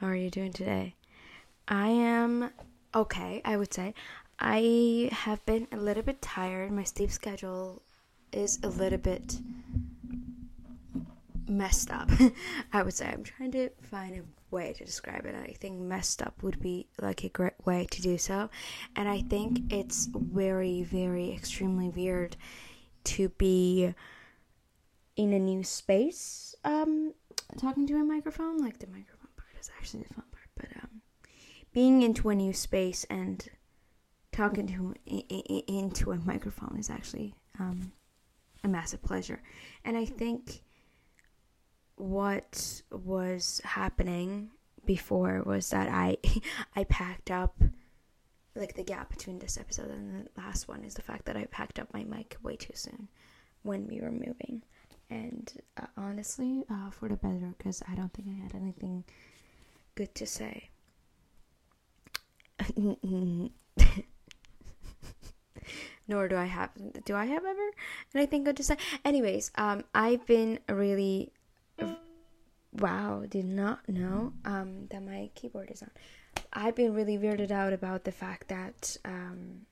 How are you doing today? I am okay, I would say. I have been a little bit tired. My sleep schedule is a little bit messed up. I would say I'm trying to find a way to describe it. I think messed up would be like a great way to do so. And I think it's very, very extremely weird to be in a new space um talking to a microphone like the microphone is actually the fun part but um being into a new space and talking to into a microphone is actually um a massive pleasure. And i think what was happening before was that i i packed up like the gap between this episode and the last one is the fact that i packed up my mic way too soon when we were moving. And uh, honestly, uh, for the better, because I don't think I had anything good to say. Nor do I have. Do I have ever anything good to say? Anyways, um, I've been really. Wow, did not know um that my keyboard is on. I've been really weirded out about the fact that um,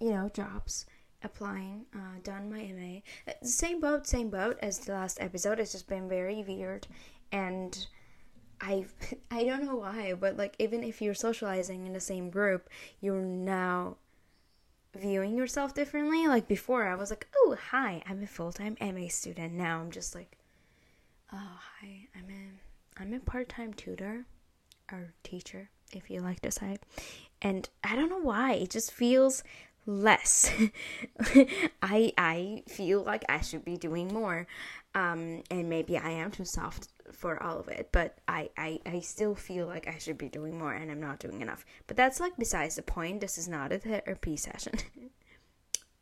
you know, jobs applying, uh, done my MA. Uh, same boat, same boat as the last episode. It's just been very weird, and I I don't know why, but like even if you're socializing in the same group, you're now viewing yourself differently. Like before, I was like, oh hi, I'm a full time MA student. Now I'm just like, oh hi, I'm a I'm a part time tutor or teacher, if you like to say. And I don't know why, it just feels less. I I feel like I should be doing more. Um, and maybe I am too soft for all of it, but I, I, I still feel like I should be doing more and I'm not doing enough. But that's like besides the point. This is not a therapy session.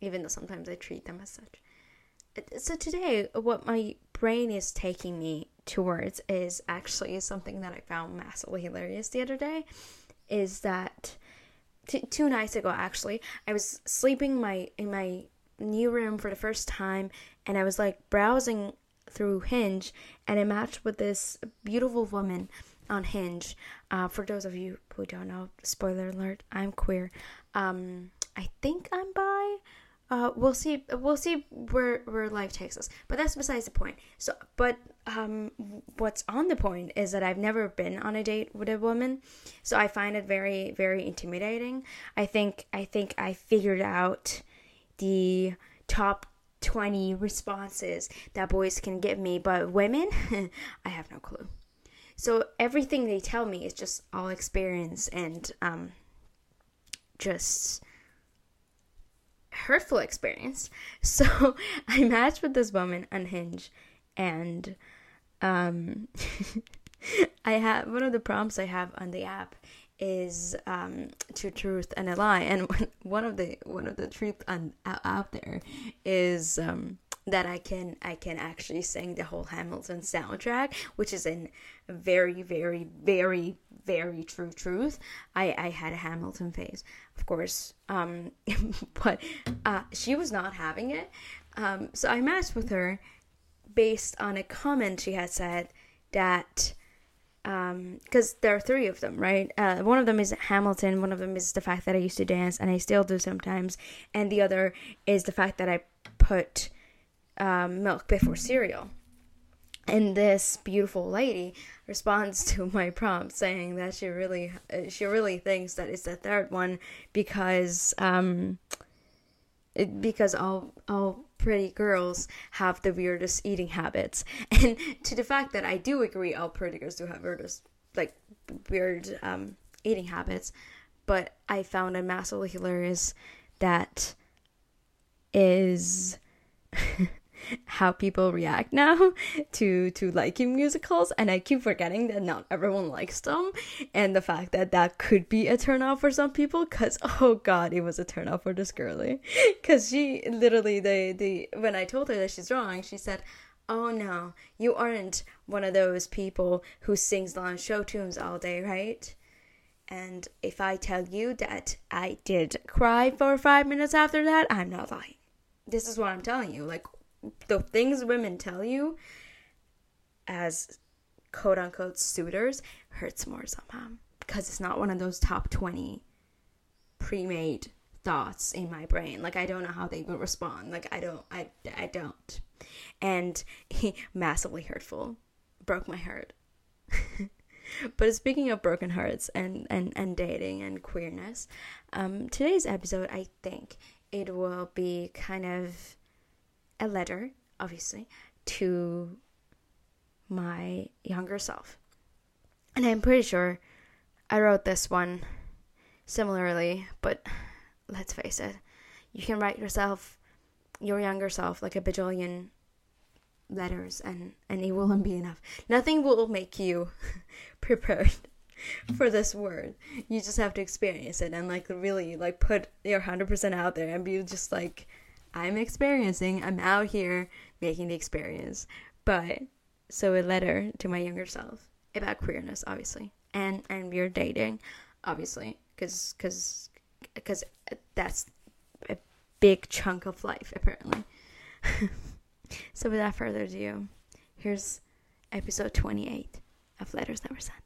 Even though sometimes I treat them as such. So today what my brain is taking me towards is actually something that I found massively hilarious the other day is that t- two nights ago actually i was sleeping my in my new room for the first time and i was like browsing through hinge and i matched with this beautiful woman on hinge. Uh, for those of you who don't know spoiler alert i'm queer. Um, i think i'm bi uh, we'll see we'll see where where life takes us but that's besides the point. So but um, what's on the point is that i've never been on a date with a woman so i find it very very intimidating. I think i think i figured out the top 20 responses that boys can give me but women i have no clue. So everything they tell me is just all experience and um, just hurtful experience. So I matched with this woman on Hinge, and um, I have one of the prompts I have on the app is um, to truth and a lie, and one of the one of the truth on out there is um, that I can I can actually sing the whole Hamilton soundtrack, which is a very very very very true truth. I I had a Hamilton phase, of course, um, but uh, she was not having it. Um, so I matched with her based on a comment she had said that because um, there are three of them, right? Uh, one of them is Hamilton. One of them is the fact that I used to dance and I still do sometimes, and the other is the fact that I put um, milk before cereal. And this beautiful lady responds to my prompt saying that she really uh, she really thinks that it's the third one because um it, because all all pretty girls have the weirdest eating habits. And to the fact that I do agree all pretty girls do have weirdest like weird um eating habits but I found it massively hilarious that is how people react now to to liking musicals and i keep forgetting that not everyone likes them and the fact that that could be a turnoff for some people because oh god it was a turnoff for this girlie. Because she literally the the when i told her that she's wrong she said oh no you aren't one of those people who sings long show tunes all day right? And if i tell you that i did cry for five minutes after that i'm not lying. This is what i'm telling you like the things women tell you as quote unquote suitors hurts more somehow. Because it's not one of those top 20 pre-made thoughts in my brain. Like i don't know how they will respond. Like i don't i, I don't. And he massively hurtful. Broke my heart. But speaking of broken hearts and and and dating and queerness um today's episode i think it will be kind of a letter obviously to my younger self and i'm pretty sure i wrote this one similarly but let's face it, you can write yourself, your younger self, like a bajillion letters and and it won't be enough. Nothing will make you prepared for this word. You just have to experience it and like really like put your 100% out there and be just like I'm experiencing. I'm out here making the experience. But so a letter to my younger self about queerness obviously and and we're dating obviously cuz cuz because that's a big chunk of life apparently. so without further ado, here's episode 28 of Letters That Were Sent.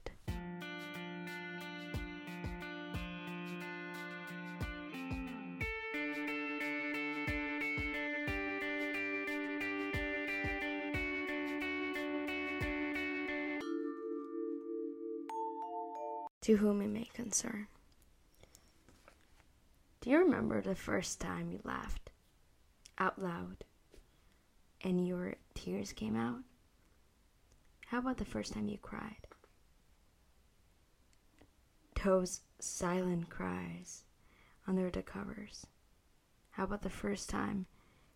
To whom it may concern. Do you remember the first time you laughed out loud and your tears came out? How about the first time you cried? Those silent cries under the covers. How about the first time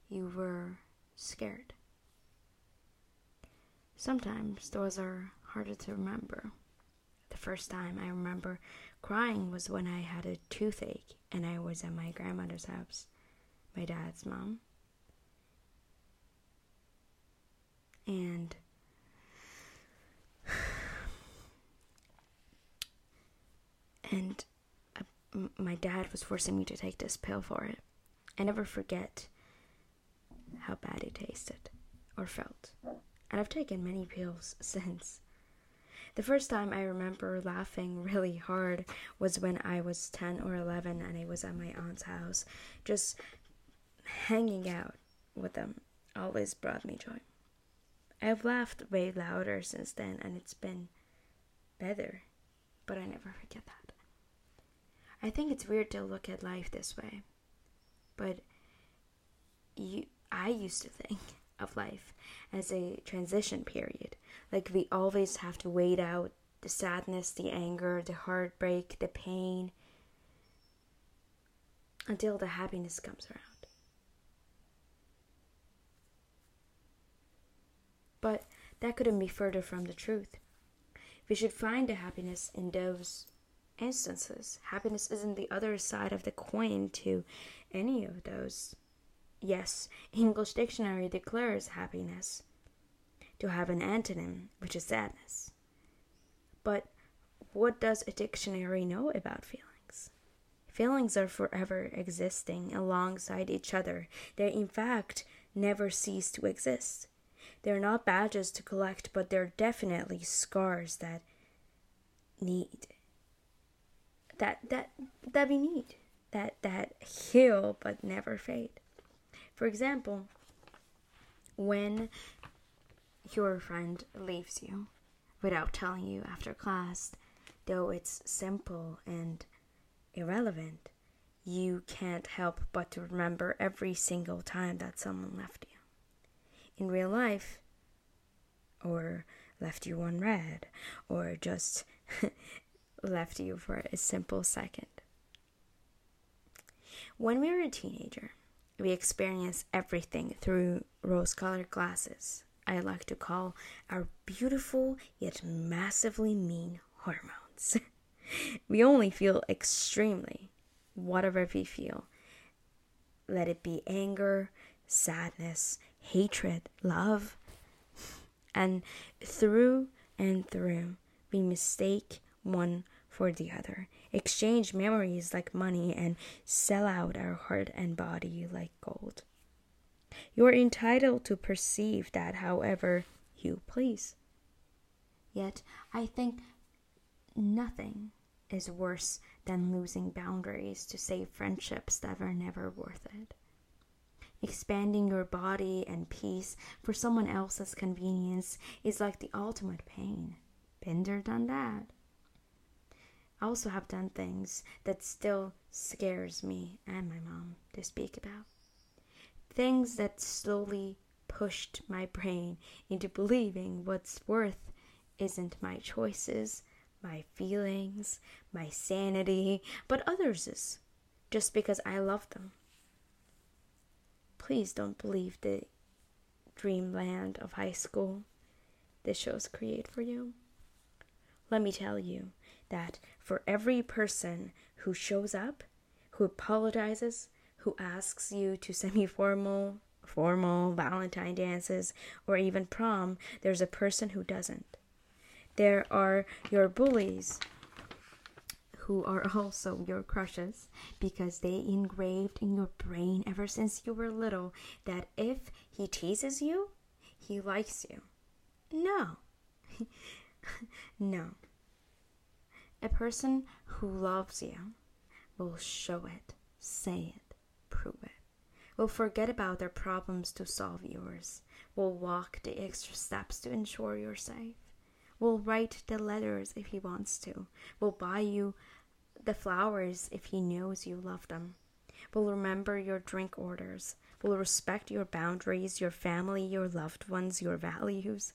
you were scared? Sometimes those are harder to remember. First time I remember crying was when I had a toothache and I was at my grandmother's house, my dad's mom. And and uh, my dad was forcing me to take this pill for it. I never forget how bad it tasted or felt. And I've taken many pills since. The first time I remember laughing really hard was when I was 10 or 11 and I was at my aunt's house, just hanging out with them. Always brought me joy. I've laughed way louder since then and it's been better, but I never forget that. I think it's weird to look at life this way, but you, I used to think of life as a transition period. Like we always have to wait out the sadness, the anger, the heartbreak, the pain until the happiness comes around. But that couldn't be further from the truth. We should find the happiness in those instances. Happiness isn't the other side of the coin to any of those Yes, English dictionary declares happiness to have an antonym, which is sadness. But what does a dictionary know about feelings? Feelings are forever existing alongside each other. They, in fact, never cease to exist. They're not badges to collect, but they're definitely scars that need that that that we need that that heal but never fade. For example, when your friend leaves you without telling you after class, though it's simple and irrelevant, you can't help but to remember every single time that someone left you. In real life, or left you on read, or just left you for a simple second. When we were a teenager, we experience everything through rose colored glasses. I like to call our beautiful yet massively mean hormones. we only feel extremely whatever we feel. Let it be anger, sadness, hatred, love. And through and through, we mistake one for the other, exchange memories like money, and sell out our heart and body like gold. You are entitled to perceive that however you please. Yet, I think nothing is worse than losing boundaries to save friendships that are never worth it. Expanding your body and peace for someone else's convenience is like the ultimate pain. There, done that. I also have done things that still scares me and my mom to speak about. Things that slowly pushed my brain into believing what's worth isn't my choices, my feelings, my sanity, but others' just because I love them. Please don't believe the dreamland of high school the shows create for you. Let me tell you that for every person who shows up, who apologizes, who asks you to semi formal, formal Valentine dances, or even prom, there's a person who doesn't. There are your bullies who are also your crushes because they engraved in your brain ever since you were little that if he teases you, he likes you. No. no. A person who loves you will show it, say it, prove it. Will forget about their problems to solve yours. Will walk the extra steps to ensure you're safe will write the letters if he wants to, will buy you the flowers if he knows you love them, will remember your drink orders, will respect your boundaries, your family, your loved ones, your values.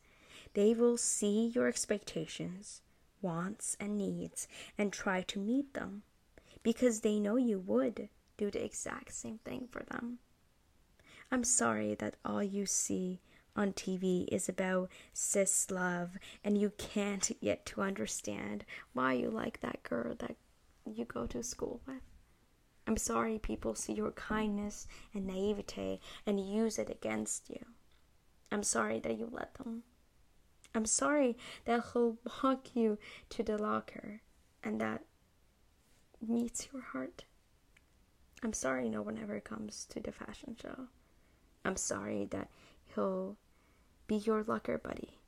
They will see your expectations, wants, and needs and try to meet them because they know you would do the exact same thing for them. I'm sorry that all you see on TV is about cis love, and you can't yet to understand why you like that girl that you go to school with. I'm sorry people see your kindness and naivete and use it against you. I'm sorry that you let them. I'm sorry that he'll walk you to the locker and that meets your heart. I'm sorry no one ever comes to the fashion show. I'm sorry that he'll be your locker buddy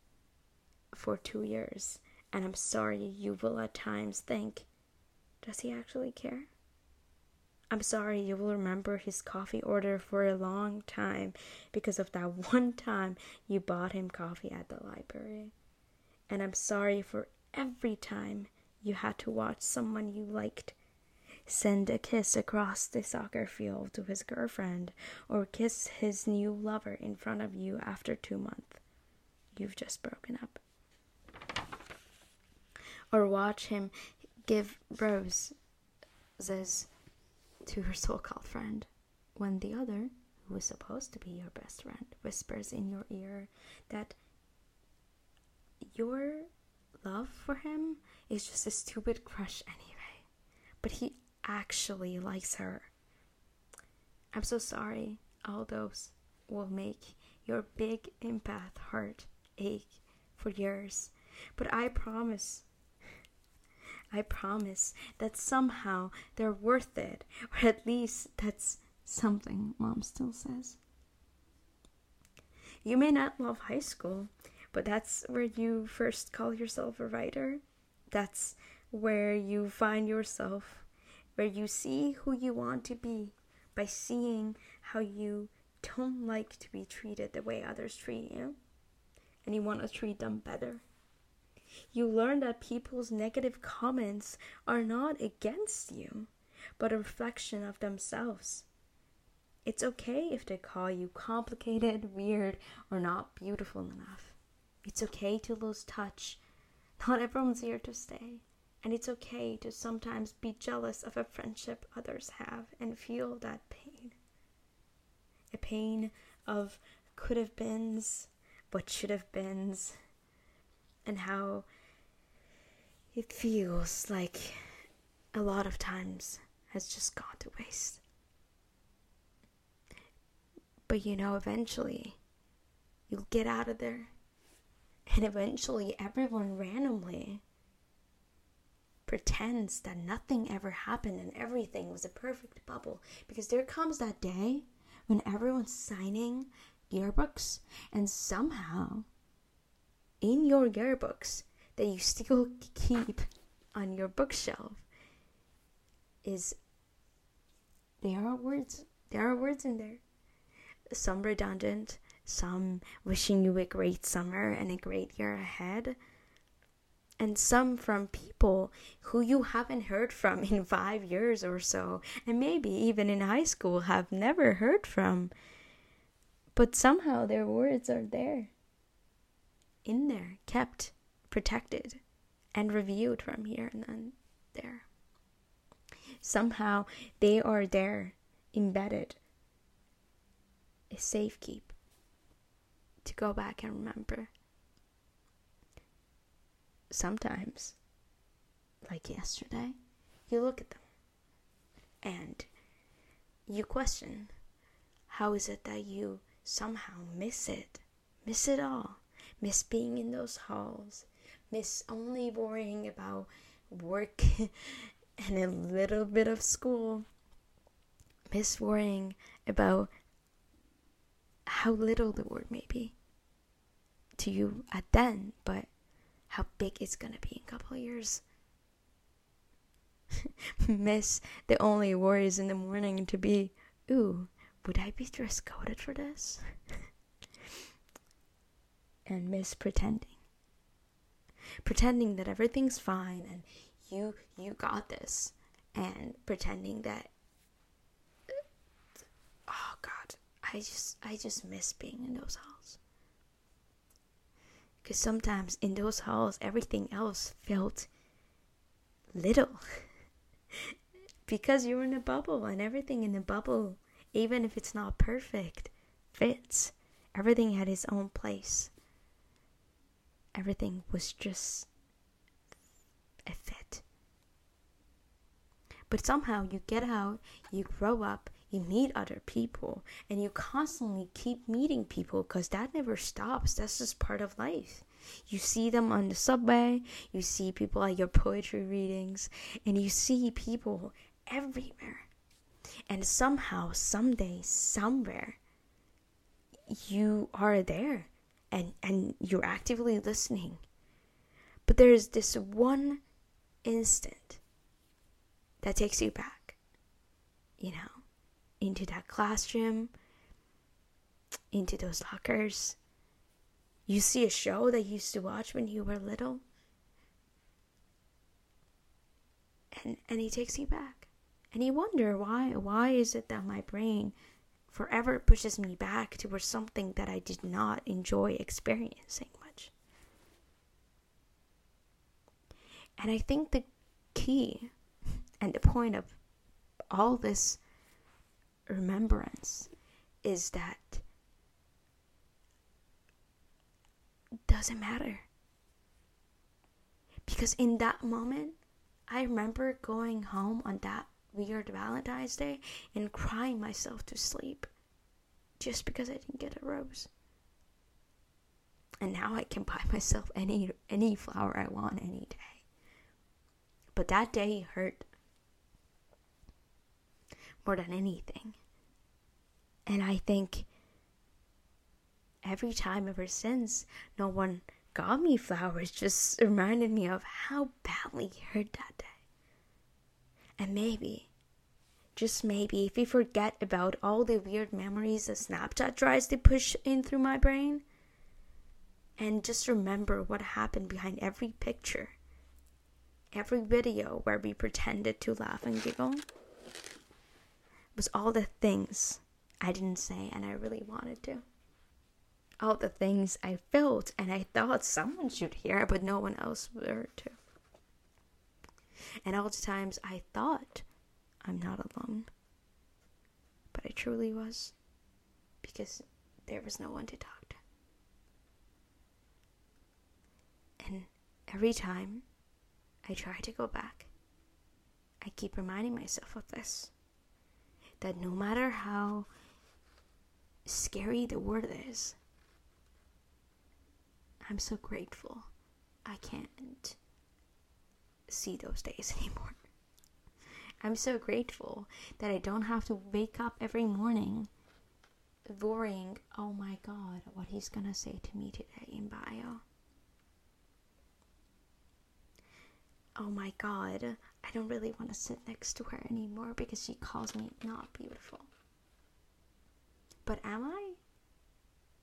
for two years, and I'm sorry you will at times think, does he actually care? I'm sorry you will remember his coffee order for a long time because of that one time you bought him coffee at the library. And I'm sorry for every time you had to watch someone you liked send a kiss across the soccer field to his girlfriend, or kiss his new lover in front of you after two months. You've just broken up. Or watch him give roses to her so called friend when the other, who is supposed to be your best friend, whispers in your ear that your love for him is just a stupid crush anyway. But he actually likes her. I'm so sorry. All those will make your big empath heart ache for years. But I promise, I promise that somehow they're worth it, or at least that's something mom still says. You may not love high school, but that's where you first call yourself a writer. That's where you find yourself where you see who you want to be by seeing how you don't like to be treated the way others treat you, and you want to treat them better. You learn that people's negative comments are not against you, but a reflection of themselves. It's okay if they call you complicated, weird, or not beautiful enough. It's okay to lose touch. Not everyone's here to stay. And it's okay to sometimes be jealous of a friendship others have and feel that pain. A pain of could have beens, what should have beens, and how it feels like a lot of times has just gone to waste. But you know, eventually you'll get out of there, and eventually everyone randomly pretends that nothing ever happened and everything was a perfect bubble. Because there comes that day when everyone's signing yearbooks, and somehow in your yearbooks, that you still keep on your bookshelf is there are words there are words in there some redundant some wishing you a great summer and a great year ahead and some from people who you haven't heard from in five years or so, and maybe even in high school have never heard from. But somehow their words are there, in there, kept, protected, and reviewed from here and then there. Somehow they are there, embedded, a safe keep to go back and remember. Sometimes, like yesterday, you look at them and you question how is it that you somehow miss it, miss it all, miss being in those halls, miss only worrying about work and a little bit of school, miss worrying about how little the word may be to you at then, but how big it's gonna be in a couple of years. Miss the only worries in the morning to be, ooh, would I be dress coded for this? and miss pretending. Pretending that everything's fine and you you got this and pretending that oh god, I just I just miss being in those halls. Because sometimes in those halls, everything else felt little. because you're in a bubble, and everything in the bubble, even if it's not perfect, fits. Everything had its own place. Everything was just a fit. But somehow you get out, you grow up, you meet other people and you constantly keep meeting people because that never stops. That's just part of life. You see them on the subway you see people at your poetry readings and you see people everywhere. And somehow someday somewhere you are there and and you're actively listening but there's this one instant that takes you back you know into that classroom, into those lockers. You see a show that you used to watch when you were little. And and he takes you back. And you wonder why why is it that my brain forever pushes me back towards something that I did not enjoy experiencing much. And I think the key and the point of all this remembrance is that doesn't matter. Because in that moment, I remember going home on that weird Valentine's Day and crying myself to sleep just because I didn't get a rose. And now I can buy myself any any flower I want any day. But that day hurt more than anything. And I think every time ever since, no one got me flowers just reminded me of how badly hurt that day. And maybe, just maybe, if we forget about all the weird memories that Snapchat tries to push in through my brain, and just remember what happened behind every picture, every video where we pretended to laugh and giggle, was all the things I didn't say and I really wanted to. All the things I felt and I thought someone should hear, but no one else heard to. And all the times I thought I'm not alone. But I truly was. Because there was no one to talk to. And every time I try to go back, I keep reminding myself of this. That no matter how scary the word is. I'm so grateful I can't see those days anymore. I'm so grateful that I don't have to wake up every morning worrying, oh my god, what he's gonna say to me today in bio. oh my god, I don't really want to sit next to her anymore because she calls me not beautiful. But am I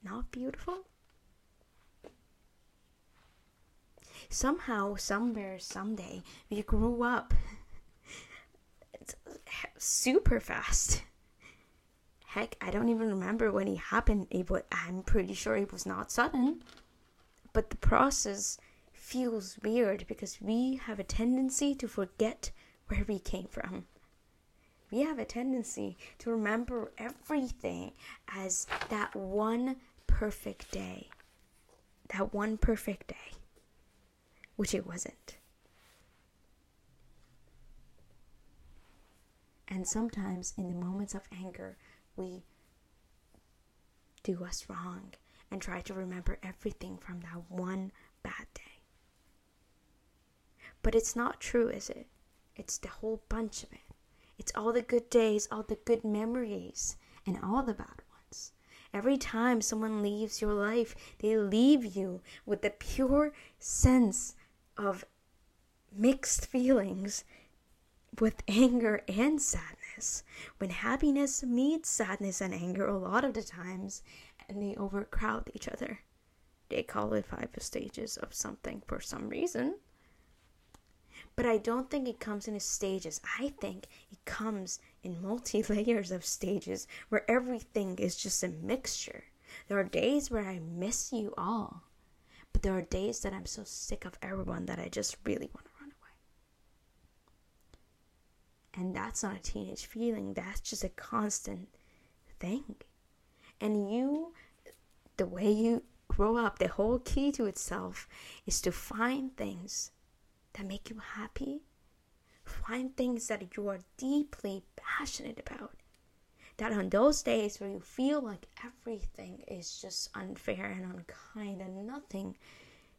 not beautiful? Somehow, somewhere, someday, we grew up super fast. Heck, I don't even remember when it happened. It was, I'm pretty sure it was not sudden. But the process feels weird because we have a tendency to forget where we came from. We have a tendency to remember everything as that one perfect day. That one perfect day. Which it wasn't. And sometimes in the moments of anger, we do us wrong and try to remember everything from that one bad day. But it's not true, is it? It's the whole bunch of it. It's all the good days, all the good memories, and all the bad ones. Every time someone leaves your life, they leave you with the pure sense of mixed feelings with anger and sadness. When happiness meets sadness and anger a lot of the times, and they overcrowd each other. They call it five stages of something for some reason. But I don't think it comes in stages. I think it comes in multi layers of stages where everything is just a mixture. There are days where I miss you all, but there are days that I'm so sick of everyone that I just really want to run away. And that's not a teenage feeling, that's just a constant thing. And you, the way you grow up, the whole key to itself is to find things that make you happy, find things that you are deeply passionate about. That on those days where you feel like everything is just unfair and unkind and nothing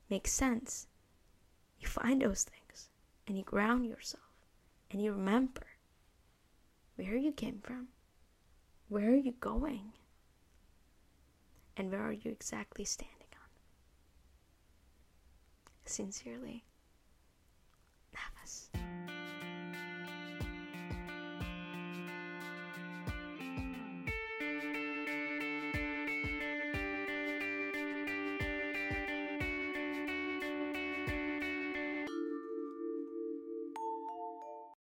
makes sense, you find those things and you ground yourself and you remember where you came from, where are you going, and where are you exactly standing on. Sincerely, Navas.